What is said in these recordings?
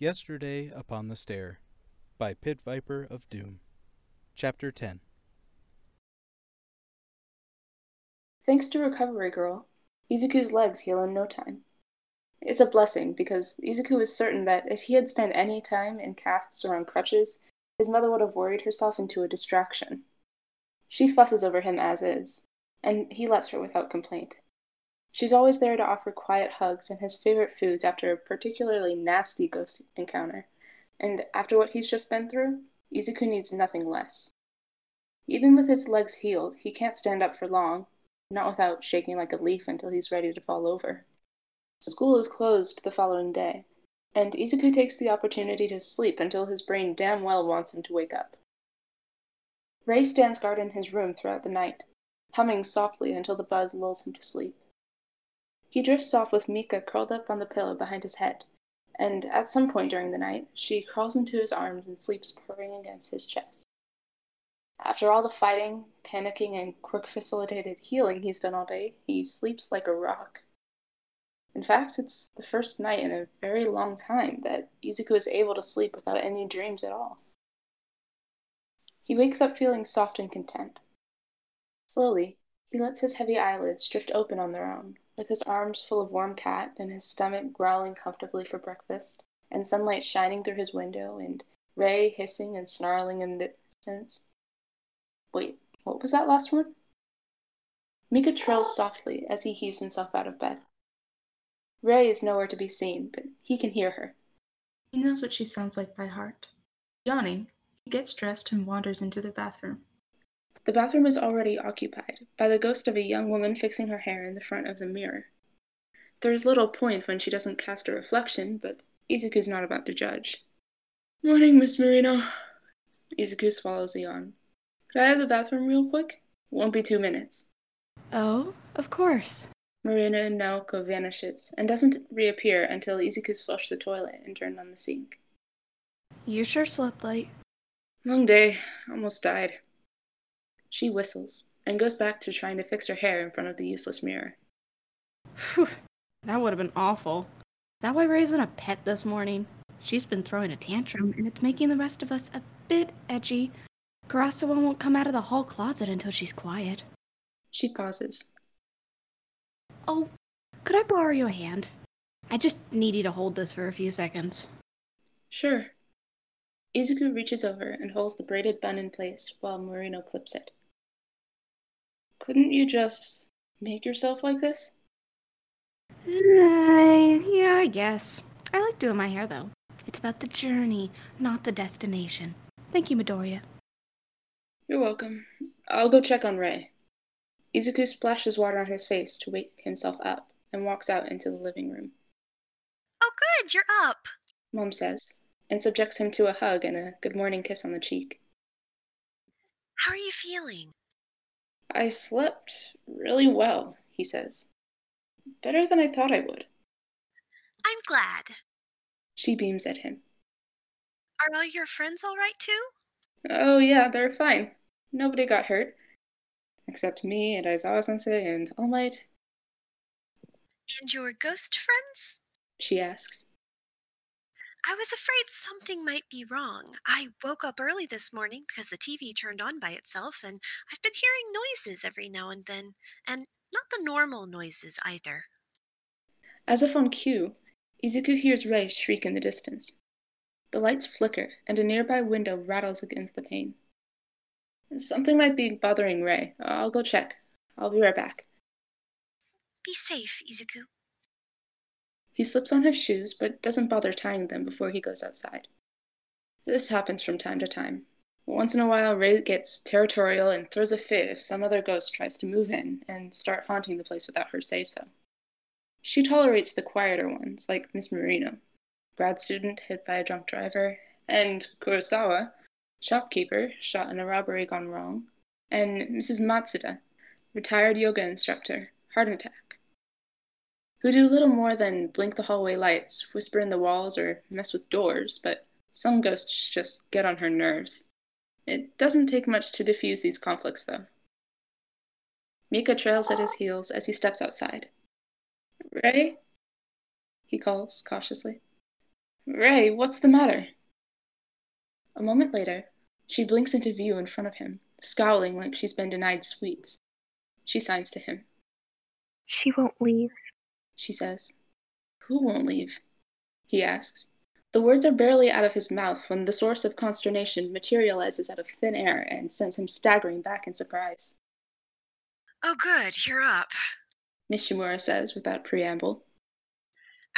Yesterday Upon the Stair by Pit Viper of Doom. Chapter 10 Thanks to Recovery Girl, Izuku's legs heal in no time. It's a blessing because Izuku is certain that if he had spent any time in casts or on crutches, his mother would have worried herself into a distraction. She fusses over him as is, and he lets her without complaint. She's always there to offer quiet hugs and his favorite foods after a particularly nasty ghost encounter, and after what he's just been through, Izuku needs nothing less. Even with his legs healed, he can't stand up for long, not without shaking like a leaf until he's ready to fall over. School is closed the following day, and Izuku takes the opportunity to sleep until his brain damn well wants him to wake up. Ray stands guard in his room throughout the night, humming softly until the buzz lulls him to sleep. He drifts off with Mika curled up on the pillow behind his head, and at some point during the night she crawls into his arms and sleeps purring against his chest. After all the fighting, panicking, and quick facilitated healing he's done all day, he sleeps like a rock. In fact, it's the first night in a very long time that Izuku is able to sleep without any dreams at all. He wakes up feeling soft and content. Slowly, he lets his heavy eyelids drift open on their own, with his arms full of warm cat and his stomach growling comfortably for breakfast, and sunlight shining through his window, and Ray hissing and snarling in the distance. Wait, what was that last one? Mika trills softly as he heaves himself out of bed. Ray is nowhere to be seen, but he can hear her. He knows what she sounds like by heart. Yawning, he gets dressed and wanders into the bathroom. The bathroom is already occupied by the ghost of a young woman fixing her hair in the front of the mirror. There is little point when she doesn't cast a reflection, but Izuku's not about to judge. Morning, Miss Marino. Izuku swallows a yawn. Could I have the bathroom real quick? Won't be two minutes. Oh, of course. Marina Naoko vanishes and doesn't reappear until Izuku's flushed the toilet and turned on the sink. You sure slept late. Long day. Almost died. She whistles and goes back to trying to fix her hair in front of the useless mirror. Phew, that would have been awful. That why raising a pet this morning? She's been throwing a tantrum, and it's making the rest of us a bit edgy. Karasawa won't come out of the hall closet until she's quiet. She pauses. Oh, could I borrow your hand? I just need you to hold this for a few seconds. Sure. Izuku reaches over and holds the braided bun in place while Marino clips it. Couldn't you just make yourself like this? Uh, yeah, I guess. I like doing my hair, though. It's about the journey, not the destination. Thank you, Midoriya. You're welcome. I'll go check on Ray. Izuku splashes water on his face to wake himself up and walks out into the living room. Oh, good, you're up, Mom says, and subjects him to a hug and a good morning kiss on the cheek. How are you feeling? I slept really well, he says. Better than I thought I would. I'm glad. She beams at him. Are all your friends all right too? Oh, yeah, they're fine. Nobody got hurt. Except me and Aizawa sensei and All Might. And your ghost friends? She asks. I was afraid something might be wrong. I woke up early this morning because the TV turned on by itself, and I've been hearing noises every now and then, and not the normal noises either. As if on cue, Izuku hears Rei shriek in the distance. The lights flicker, and a nearby window rattles against the pane. Something might be bothering Rei. I'll go check. I'll be right back. Be safe, Izuku. He slips on his shoes, but doesn't bother tying them before he goes outside. This happens from time to time. Once in a while, Rei gets territorial and throws a fit if some other ghost tries to move in and start haunting the place without her say so. She tolerates the quieter ones, like Miss Marino, grad student hit by a drunk driver, and Kurosawa, shopkeeper shot in a robbery gone wrong, and Mrs. Matsuda, retired yoga instructor, heart attack who do little more than blink the hallway lights, whisper in the walls, or mess with doors, but some ghosts just get on her nerves. It doesn't take much to diffuse these conflicts, though. Mika trails at his heels as he steps outside. Ray? He calls cautiously. Ray, what's the matter? A moment later, she blinks into view in front of him, scowling like she's been denied sweets. She signs to him. She won't leave. She says. Who won't leave? He asks. The words are barely out of his mouth when the source of consternation materializes out of thin air and sends him staggering back in surprise. Oh, good, you're up. Miss Shimura says without preamble.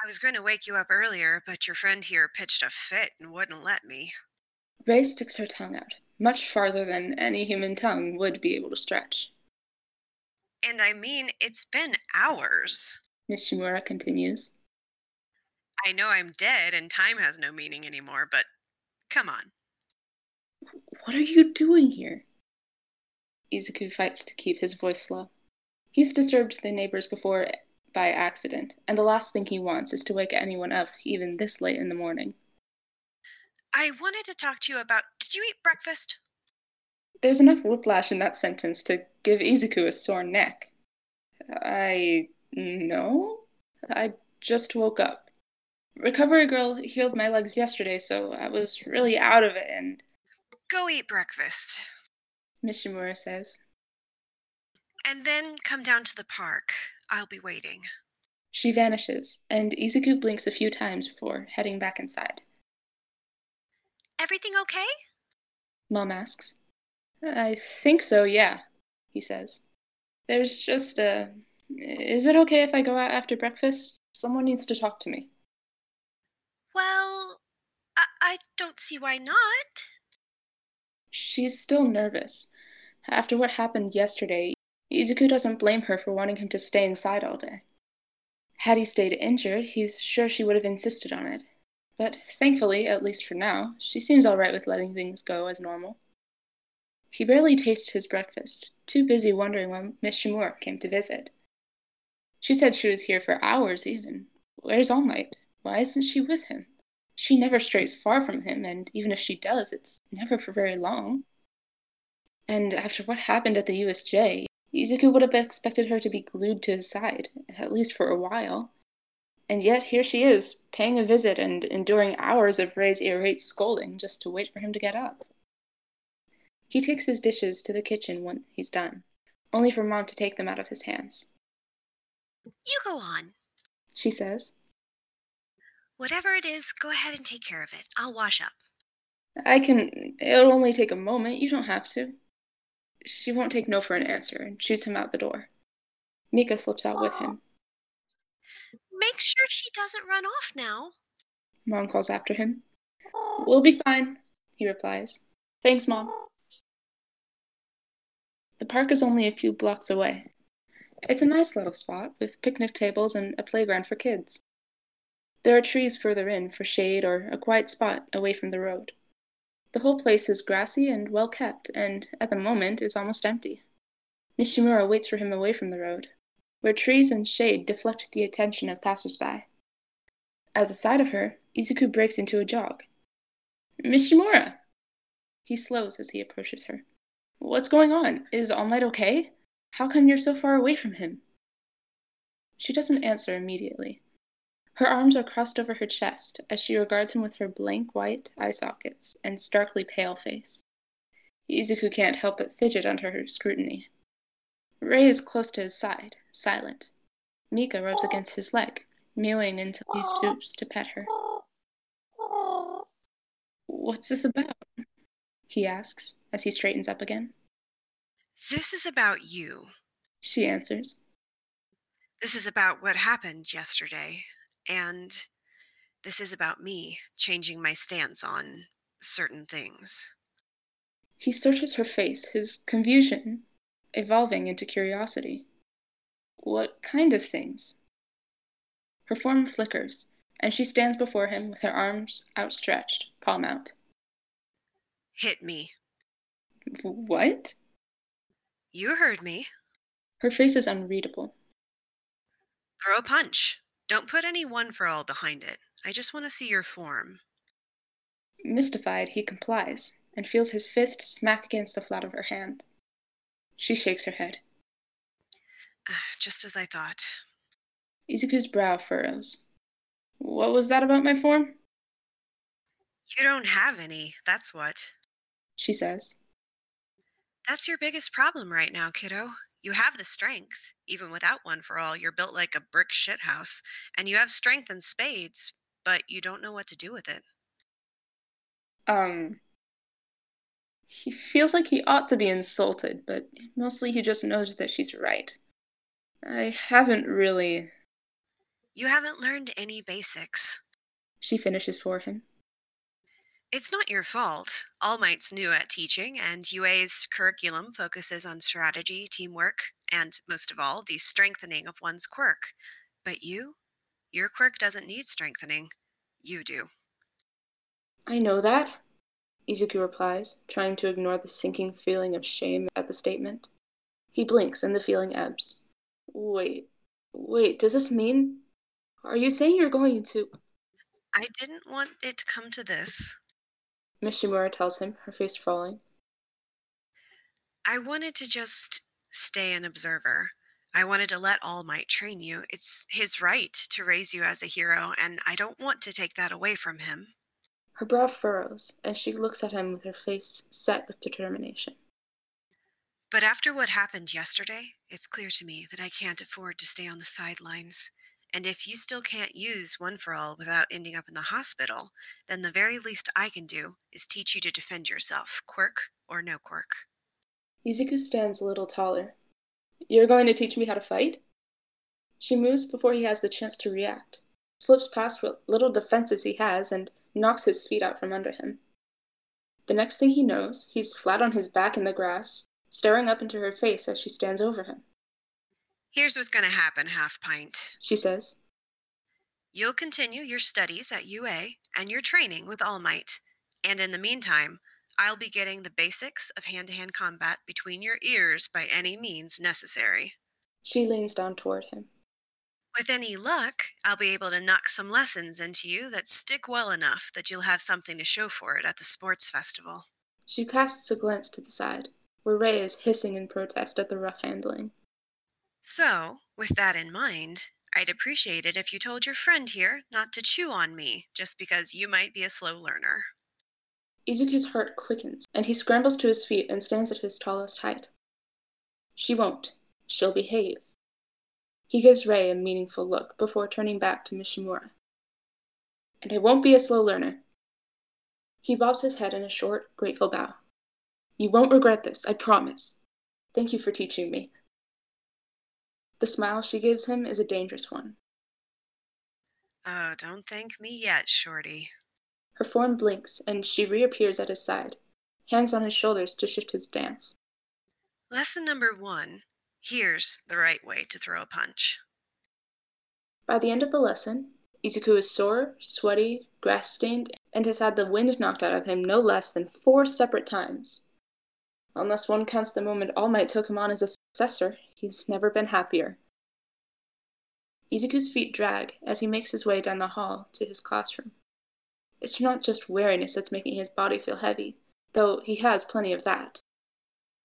I was going to wake you up earlier, but your friend here pitched a fit and wouldn't let me. Ray sticks her tongue out, much farther than any human tongue would be able to stretch. And I mean, it's been hours. Miss Shimura continues. I know I'm dead and time has no meaning anymore, but come on. What are you doing here? Izuku fights to keep his voice low. He's disturbed the neighbors before by accident, and the last thing he wants is to wake anyone up even this late in the morning. I wanted to talk to you about did you eat breakfast? There's enough whiplash in that sentence to give Izuku a sore neck. I no. I just woke up. Recovery girl healed my legs yesterday, so I was really out of it and Go eat breakfast. Miss Shimura says. And then come down to the park. I'll be waiting. She vanishes, and Izuku blinks a few times before heading back inside. Everything okay? Mom asks. I think so, yeah, he says. There's just a. Is it okay if I go out after breakfast? Someone needs to talk to me. Well, I, I don't see why not. She's still nervous. After what happened yesterday, Izuku doesn't blame her for wanting him to stay inside all day. Had he stayed injured, he's sure she would have insisted on it. But thankfully, at least for now, she seems all right with letting things go as normal. He barely tasted his breakfast, too busy wondering when Miss Shimura came to visit. She said she was here for hours even. Where's All Might? Why isn't she with him? She never strays far from him, and even if she does, it's never for very long. And after what happened at the USJ, Izuku would have expected her to be glued to his side, at least for a while. And yet here she is, paying a visit and enduring hours of Ray's irate scolding just to wait for him to get up. He takes his dishes to the kitchen when he's done, only for Mom to take them out of his hands. You go on. She says, Whatever it is, go ahead and take care of it. I'll wash up. I can. It'll only take a moment. You don't have to. She won't take no for an answer and shoots him out the door. Mika slips out with him. Make sure she doesn't run off now. Mom calls after him. We'll be fine, he replies. Thanks, Mom. The park is only a few blocks away. It's a nice little spot with picnic tables and a playground for kids. There are trees further in for shade or a quiet spot away from the road. The whole place is grassy and well kept, and at the moment is almost empty. Miss Shimura waits for him away from the road, where trees and shade deflect the attention of passers-by. At the sight of her, Izuku breaks into a jog. Miss Shimura! He slows as he approaches her. What's going on? Is All Might okay? How come you're so far away from him? She doesn't answer immediately. Her arms are crossed over her chest as she regards him with her blank white eye sockets and starkly pale face. Izuku can't help but fidget under her scrutiny. Ray is close to his side, silent. Mika rubs against his leg, mewing until he stoops to pet her. What's this about? he asks as he straightens up again. This is about you. She answers. This is about what happened yesterday. And this is about me changing my stance on certain things. He searches her face, his confusion evolving into curiosity. What kind of things? Her form flickers, and she stands before him with her arms outstretched, palm out. Hit me. What? You heard me. Her face is unreadable. Throw a punch. Don't put any one for all behind it. I just want to see your form. Mystified, he complies and feels his fist smack against the flat of her hand. She shakes her head. Uh, just as I thought. Izuku's brow furrows. What was that about my form? You don't have any, that's what. She says. That's your biggest problem right now, kiddo. You have the strength. Even without one for all, you're built like a brick shithouse. And you have strength in spades, but you don't know what to do with it. Um. He feels like he ought to be insulted, but mostly he just knows that she's right. I haven't really. You haven't learned any basics. She finishes for him. It's not your fault. All Might's new at teaching, and UA's curriculum focuses on strategy, teamwork, and, most of all, the strengthening of one's quirk. But you? Your quirk doesn't need strengthening. You do. I know that, Izuku replies, trying to ignore the sinking feeling of shame at the statement. He blinks and the feeling ebbs. Wait, wait, does this mean. Are you saying you're going to. I didn't want it to come to this. Miss Shimura tells him, her face falling. I wanted to just stay an observer. I wanted to let All Might train you. It's his right to raise you as a hero, and I don't want to take that away from him. Her brow furrows, and she looks at him with her face set with determination. But after what happened yesterday, it's clear to me that I can't afford to stay on the sidelines. And if you still can't use One for All without ending up in the hospital, then the very least I can do is teach you to defend yourself, quirk or no quirk. Izuku stands a little taller. You're going to teach me how to fight? She moves before he has the chance to react, slips past what little defenses he has, and knocks his feet out from under him. The next thing he knows, he's flat on his back in the grass, staring up into her face as she stands over him. Here's what's going to happen, Half Pint. She says, You'll continue your studies at UA and your training with All Might. And in the meantime, I'll be getting the basics of hand to hand combat between your ears by any means necessary. She leans down toward him. With any luck, I'll be able to knock some lessons into you that stick well enough that you'll have something to show for it at the sports festival. She casts a glance to the side, where Ray is hissing in protest at the rough handling. So, with that in mind, I'd appreciate it if you told your friend here not to chew on me just because you might be a slow learner. Izuku's heart quickens, and he scrambles to his feet and stands at his tallest height. She won't. She'll behave. He gives Ray a meaningful look before turning back to Mishimura. And I won't be a slow learner. He bobs his head in a short, grateful bow. You won't regret this, I promise. Thank you for teaching me. The smile she gives him is a dangerous one. Oh, don't thank me yet, Shorty. Her form blinks, and she reappears at his side, hands on his shoulders to shift his stance. Lesson number one here's the right way to throw a punch. By the end of the lesson, Izuku is sore, sweaty, grass stained, and has had the wind knocked out of him no less than four separate times. Unless one counts the moment All Might took him on as a successor, he's never been happier. Izuku's feet drag as he makes his way down the hall to his classroom. It's not just weariness that's making his body feel heavy, though he has plenty of that.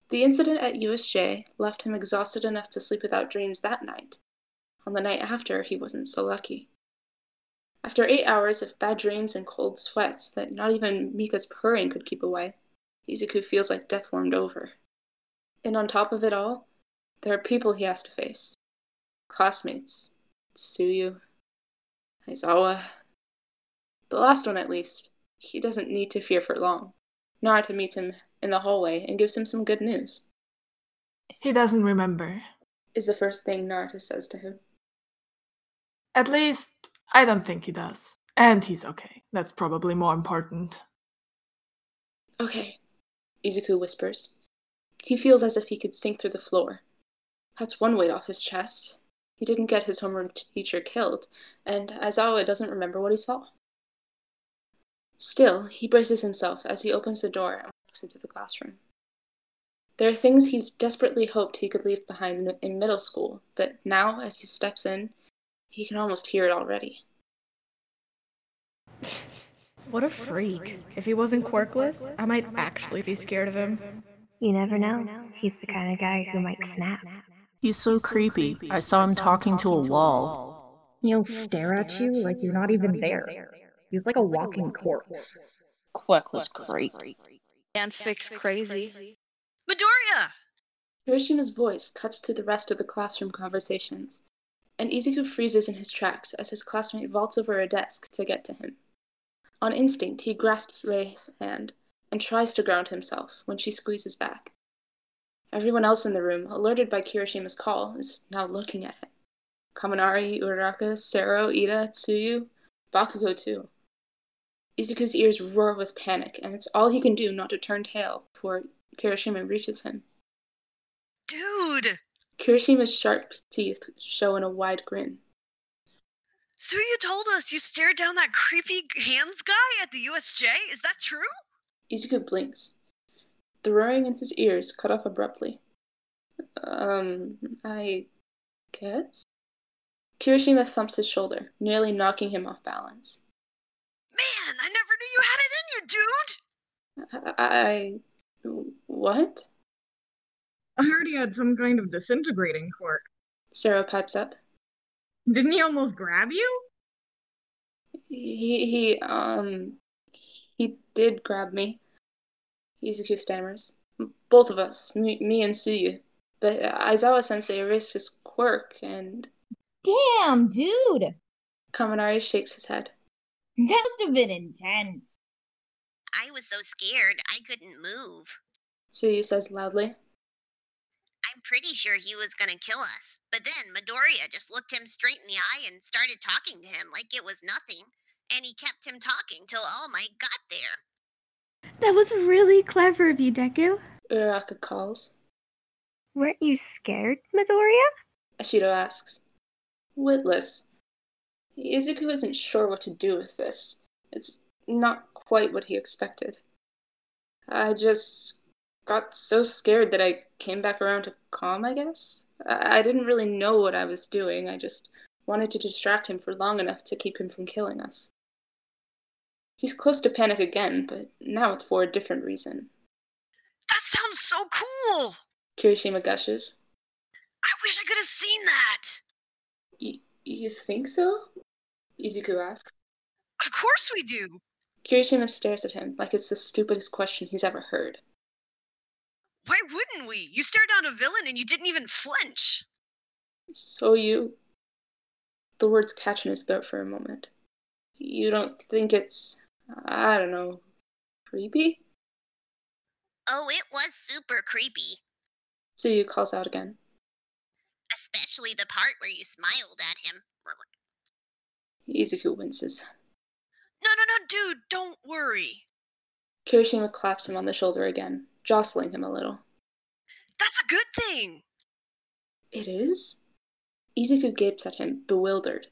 The incident at USJ left him exhausted enough to sleep without dreams that night. On the night after, he wasn't so lucky. After eight hours of bad dreams and cold sweats that not even Mika's purring could keep away, Izuku feels like death warmed over. And on top of it all, there are people he has to face classmates, Tsuyu, Aizawa. The last one, at least, he doesn't need to fear for long. Narita meets him in the hallway and gives him some good news. He doesn't remember. Is the first thing Narita says to him. At least, I don't think he does. And he's okay. That's probably more important. Okay, Izuku whispers. He feels as if he could sink through the floor. That's one weight off his chest. He didn't get his homeroom teacher killed, and Aizawa doesn't remember what he saw. Still, he braces himself as he opens the door and walks into the classroom. There are things he's desperately hoped he could leave behind in middle school, but now, as he steps in, he can almost hear it already. What a freak. If he wasn't quirkless, I might actually be scared of him. You never know. He's the kind of guy who might snap. He's so creepy. I saw him talking to a wall. He'll stare at you like you're not even there. He's like a walking corpse. Queckless crate. And fix crazy. Midoriya! Kirishima's voice cuts through the rest of the classroom conversations, and Izuku freezes in his tracks as his classmate vaults over a desk to get to him. On instinct, he grasps Rei's hand and tries to ground himself when she squeezes back. Everyone else in the room, alerted by Kirishima's call, is now looking at him. Kaminari, Uraraka, Sero, Ida, Tsuyu, Bakugo too. Izuku's ears roar with panic, and it's all he can do not to turn tail before Kirishima reaches him. Dude! Kirishima's sharp teeth show in a wide grin. So you told us you stared down that creepy hands guy at the USJ? Is that true? Izuku blinks. The roaring in his ears cut off abruptly. Um, I guess? Kirishima thumps his shoulder, nearly knocking him off balance. Man, I never knew you had it in you, dude! I. What? I heard he had some kind of disintegrating quirk. Sero pipes up. Didn't he almost grab you? He, he, um, he did grab me. Izuku stammers. Both of us, me, me and Tsuyu. But uh, Aizawa sensei erased his quirk and. Damn, dude! Kaminari shakes his head. That must have been intense. I was so scared I couldn't move. Tsuyu says loudly. I'm pretty sure he was gonna kill us. But then Midoriya just looked him straight in the eye and started talking to him like it was nothing. And he kept him talking till All Might got there. That was really clever of you, Deku. Uraraka calls. Weren't you scared, Midoriya? Ashido asks. Witless. Izuku isn't sure what to do with this. It's not quite what he expected. I just got so scared that I came back around to calm, I guess. I, I didn't really know what I was doing. I just wanted to distract him for long enough to keep him from killing us. He's close to panic again, but now it's for a different reason. That sounds so cool! Kirishima gushes. I wish I could have seen that! Y- you think so? Izuku asks. Of course we do! Kirishima stares at him like it's the stupidest question he's ever heard. Why wouldn't we? You stared down a villain and you didn't even flinch. So you. The words catch in his throat for a moment. You don't think it's. I don't know. creepy? Oh, it was super creepy. Tsuyu calls out again. Especially the part where you smiled at him. Izuku winces. No, no, no, dude, don't worry. Kirishima claps him on the shoulder again, jostling him a little. That's a good thing. It is? Izuku gapes at him, bewildered.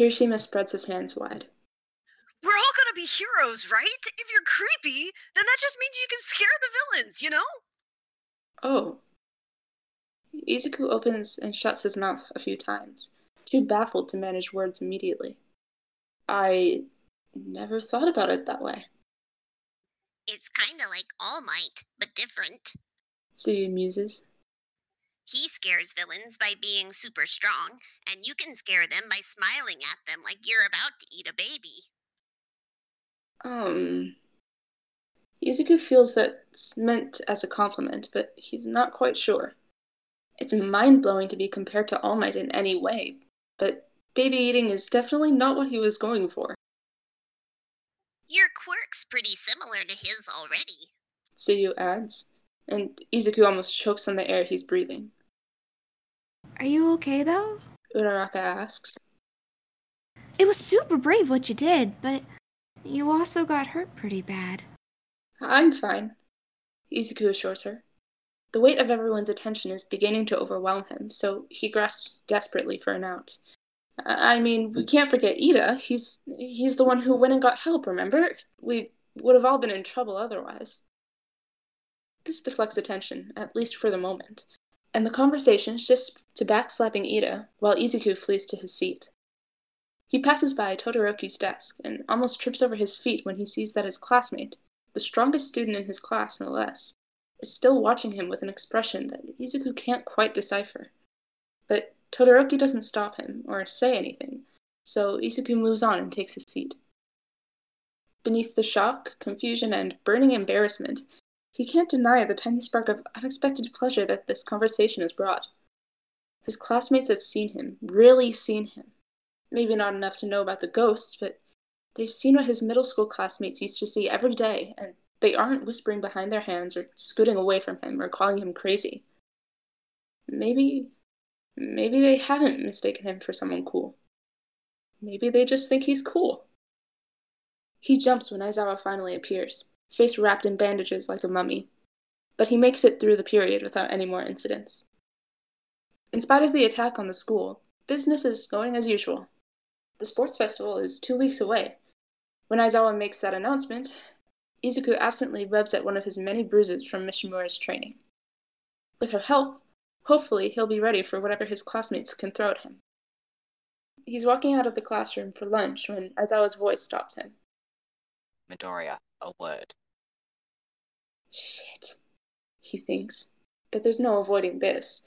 Kirishima spreads his hands wide. We're all gonna be heroes, right? If you're creepy, then that just means you can scare the villains, you know? Oh. Izuku opens and shuts his mouth a few times, too baffled to manage words immediately. I never thought about it that way. It's kinda like All Might, but different. Tsuyu muses. He scares villains by being super strong, and you can scare them by smiling at them like you're about to eat a baby. Um. Izuku feels that's meant as a compliment, but he's not quite sure. It's mind blowing to be compared to All Might in any way, but baby eating is definitely not what he was going for. Your quirk's pretty similar to his already. Tsuyu adds, and Izuku almost chokes on the air he's breathing. Are you okay though? Uraraka asks. It was super brave what you did, but you also got hurt pretty bad. I'm fine, Izuku assures her. The weight of everyone's attention is beginning to overwhelm him, so he grasps desperately for an out. I mean, we can't forget Ida. He's he's the one who went and got help, remember? We would have all been in trouble otherwise. This deflects attention, at least for the moment, and the conversation shifts to backslapping Ida while Izuku flees to his seat. He passes by Todoroki's desk and almost trips over his feet when he sees that his classmate, the strongest student in his class no less, is still watching him with an expression that Izuku can't quite decipher. But Todoroki doesn't stop him or say anything, so Izuku moves on and takes his seat. Beneath the shock, confusion, and burning embarrassment, he can't deny the tiny spark of unexpected pleasure that this conversation has brought. His classmates have seen him, really seen him. Maybe not enough to know about the ghosts, but they've seen what his middle school classmates used to see every day, and they aren't whispering behind their hands or scooting away from him or calling him crazy. Maybe. Maybe they haven't mistaken him for someone cool. Maybe they just think he's cool. He jumps when Aizawa finally appears, face wrapped in bandages like a mummy, but he makes it through the period without any more incidents. In spite of the attack on the school, business is going as usual. The sports festival is two weeks away. When Aizawa makes that announcement, Izuku absently rubs at one of his many bruises from Mishimura's training. With her help, hopefully he'll be ready for whatever his classmates can throw at him. He's walking out of the classroom for lunch when Aizawa's voice stops him. Midoriya, a word. Shit, he thinks. But there's no avoiding this.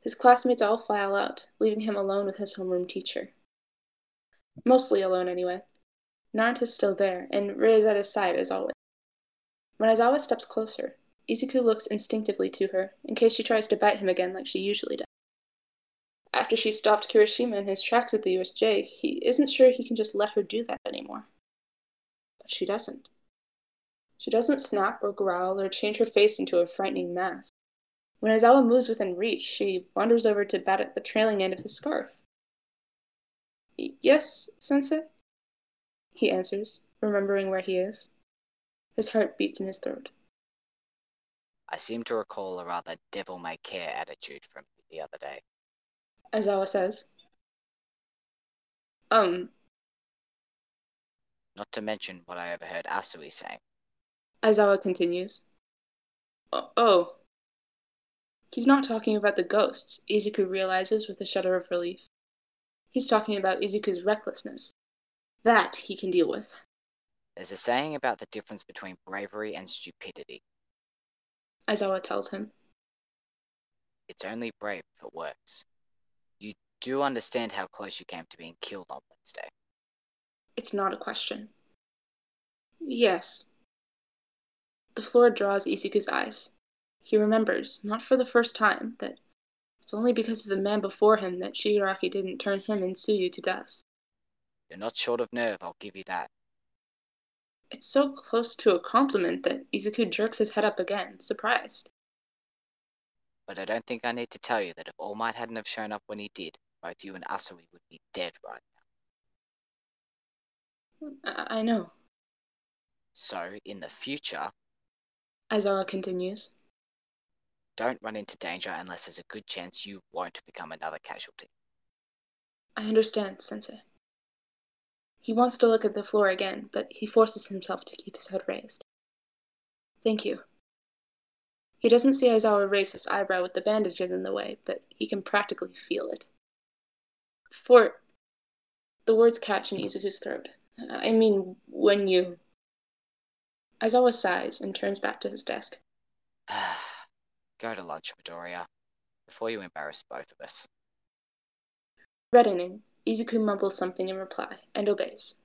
His classmates all file out, leaving him alone with his homeroom teacher. Mostly alone, anyway. Narita's still there, and Ray is at his side as always. When Aizawa steps closer, Izuku looks instinctively to her, in case she tries to bite him again like she usually does. After she stopped Kirishima in his tracks at the USJ, he isn't sure he can just let her do that anymore. But she doesn't. She doesn't snap or growl or change her face into a frightening mask. When Aizawa moves within reach, she wanders over to bat at the trailing end of his scarf. Yes, Sensei? He answers, remembering where he is. His heart beats in his throat. I seem to recall a rather devil may care attitude from the other day. Aizawa says. Um. Not to mention what I overheard Asui saying. Aizawa continues. Oh, oh. He's not talking about the ghosts, Izuku realizes with a shudder of relief. He's talking about Izuku's recklessness. That he can deal with. There's a saying about the difference between bravery and stupidity. Aizawa tells him. It's only brave if it works. You do understand how close you came to being killed on Wednesday. It's not a question. Yes. The floor draws Izuku's eyes. He remembers, not for the first time, that it's only because of the man before him that Shigaraki didn't turn him and Tsuyu to dust. You're not short of nerve, I'll give you that. It's so close to a compliment that Izuku jerks his head up again, surprised. But I don't think I need to tell you that if All Might hadn't have shown up when he did, both you and Asui would be dead right now. I, I know. So, in the future, Aizawa continues, don't run into danger unless there's a good chance you won't become another casualty. I understand, Sensei. He wants to look at the floor again, but he forces himself to keep his head raised. Thank you. He doesn't see Aizawa raise his eyebrow with the bandages in the way, but he can practically feel it. For. The words catch in Izuku's throat. I mean, when you. Aizawa sighs and turns back to his desk. Go to lunch, Midoriya, before you embarrass both of us. Reddening, Izuku mumbles something in reply and obeys.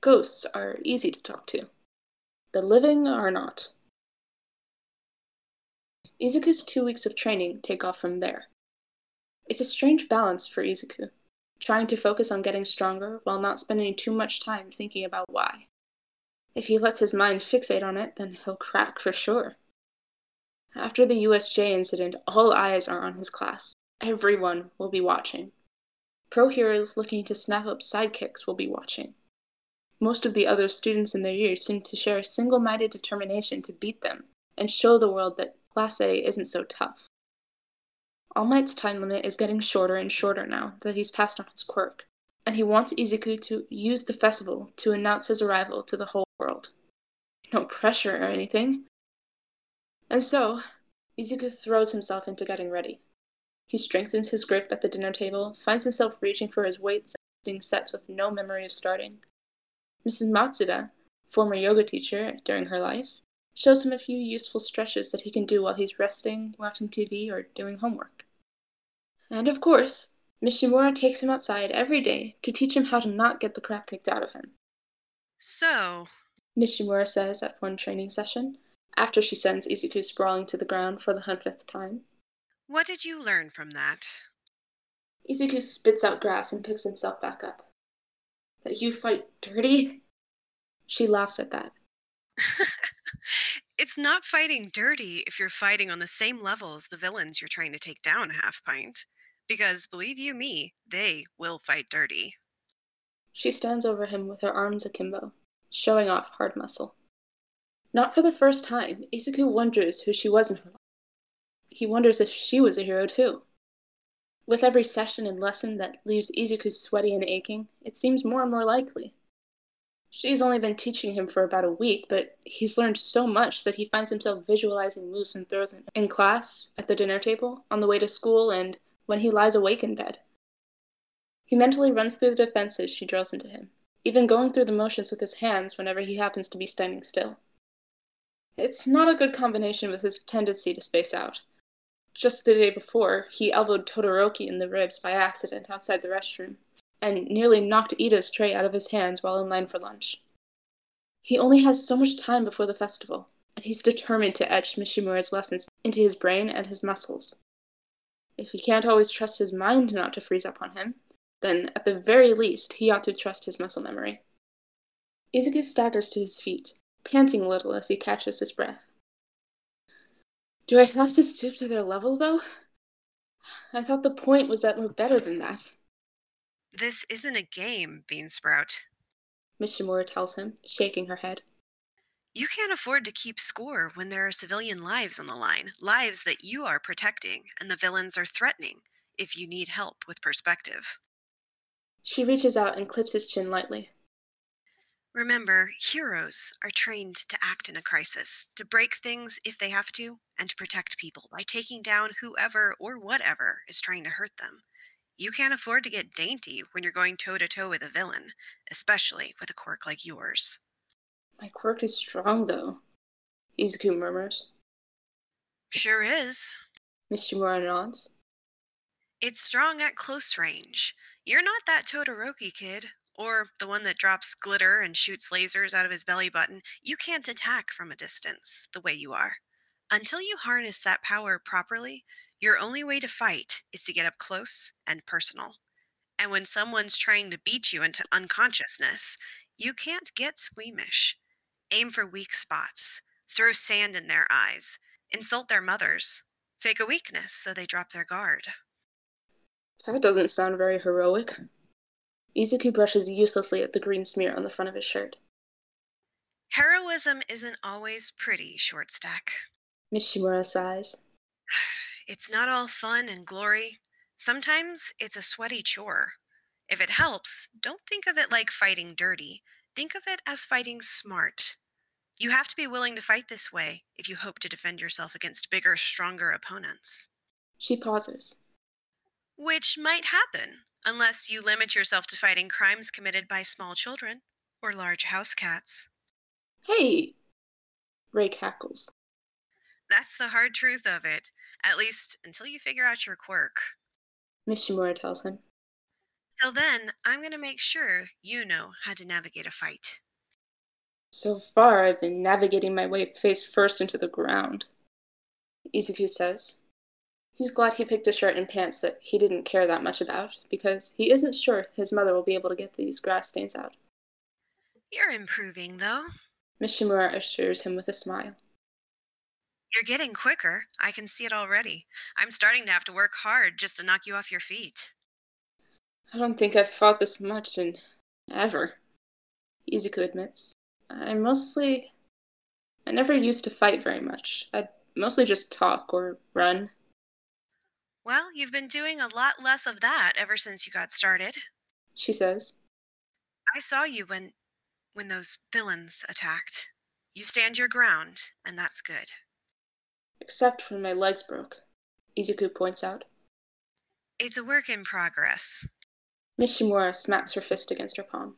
Ghosts are easy to talk to. The living are not. Izuku's two weeks of training take off from there. It's a strange balance for Izuku, trying to focus on getting stronger while not spending too much time thinking about why. If he lets his mind fixate on it, then he'll crack for sure. After the USJ incident, all eyes are on his class. Everyone will be watching. Pro heroes looking to snap up sidekicks will be watching. Most of the other students in their year seem to share a single minded determination to beat them and show the world that Class A isn't so tough. All Might's time limit is getting shorter and shorter now that he's passed on his quirk, and he wants Izuku to use the festival to announce his arrival to the whole world. No pressure or anything. And so, Izuku throws himself into getting ready. He strengthens his grip at the dinner table, finds himself reaching for his weights and sets with no memory of starting. Mrs. Matsuda, former yoga teacher during her life, shows him a few useful stretches that he can do while he's resting, watching TV, or doing homework. And of course, Mishimura takes him outside every day to teach him how to not get the crap kicked out of him. So, Mishimura says at one training session, after she sends Izuku sprawling to the ground for the hundredth time. what did you learn from that? Izuku spits out grass and picks himself back up. That you fight dirty? She laughs at that. it's not fighting dirty if you're fighting on the same level as the villains you're trying to take down, Half Pint. Because believe you me, they will fight dirty. She stands over him with her arms akimbo, showing off hard muscle. Not for the first time, Izuku wonders who she was in her life. He wonders if she was a hero too. With every session and lesson that leaves Izuku sweaty and aching, it seems more and more likely. She's only been teaching him for about a week, but he's learned so much that he finds himself visualizing moves and throws in class, at the dinner table, on the way to school, and when he lies awake in bed. He mentally runs through the defenses she drills into him, even going through the motions with his hands whenever he happens to be standing still. It's not a good combination with his tendency to space out. Just the day before, he elbowed Todoroki in the ribs by accident outside the restroom, and nearly knocked Ida's tray out of his hands while in line for lunch. He only has so much time before the festival, and he's determined to etch Mishimura's lessons into his brain and his muscles. If he can't always trust his mind not to freeze up on him, then at the very least he ought to trust his muscle memory. Izuku staggers to his feet, panting a little as he catches his breath. Do I have to stoop to their level, though? I thought the point was that we're better than that. This isn't a game, Bean Sprout. Mishimura tells him, shaking her head. You can't afford to keep score when there are civilian lives on the line, lives that you are protecting and the villains are threatening, if you need help with perspective. She reaches out and clips his chin lightly. Remember, heroes are trained to act in a crisis, to break things if they have to, and to protect people by taking down whoever or whatever is trying to hurt them. You can't afford to get dainty when you're going toe to toe with a villain, especially with a quirk like yours. My quirk is strong, though, Izuku murmurs. Sure is. Mishimura nods. It's strong at close range. You're not that Todoroki kid, or the one that drops glitter and shoots lasers out of his belly button. You can't attack from a distance the way you are. Until you harness that power properly, your only way to fight is to get up close and personal. And when someone's trying to beat you into unconsciousness, you can't get squeamish. Aim for weak spots, throw sand in their eyes, insult their mothers, fake a weakness so they drop their guard. That doesn't sound very heroic. Izuku brushes uselessly at the green smear on the front of his shirt. Heroism isn't always pretty, short stack. Mishimura sighs. It's not all fun and glory. Sometimes it's a sweaty chore. If it helps, don't think of it like fighting dirty. Think of it as fighting smart. You have to be willing to fight this way if you hope to defend yourself against bigger, stronger opponents. She pauses. Which might happen, unless you limit yourself to fighting crimes committed by small children or large house cats. Hey! Ray cackles. That's the hard truth of it, at least until you figure out your quirk. Mishimura tells him. Till then, I'm going to make sure you know how to navigate a fight. So far, I've been navigating my way face first into the ground, Izuku says. He's glad he picked a shirt and pants that he didn't care that much about, because he isn't sure his mother will be able to get these grass stains out. You're improving, though. Mishimura assures him with a smile. You're getting quicker. I can see it already. I'm starting to have to work hard just to knock you off your feet. I don't think I've fought this much in ever, Izuku admits. I mostly. I never used to fight very much. I'd mostly just talk or run. Well, you've been doing a lot less of that ever since you got started. She says. I saw you when when those villains attacked. You stand your ground, and that's good. Except when my legs broke, Izuku points out. It's a work in progress. Mishimura smacks her fist against her palm.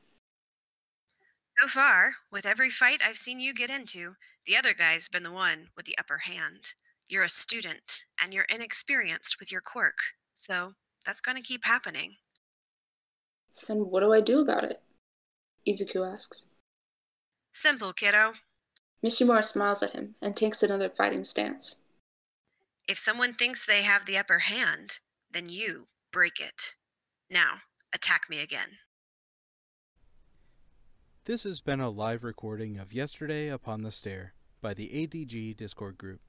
So far, with every fight I've seen you get into, the other guy's been the one with the upper hand. You're a student, and you're inexperienced with your quirk, so that's going to keep happening. Then what do I do about it? Izuku asks. Simple, kiddo. Mishimura smiles at him and takes another fighting stance. If someone thinks they have the upper hand, then you break it. Now, attack me again. This has been a live recording of Yesterday Upon the Stair by the ADG Discord group.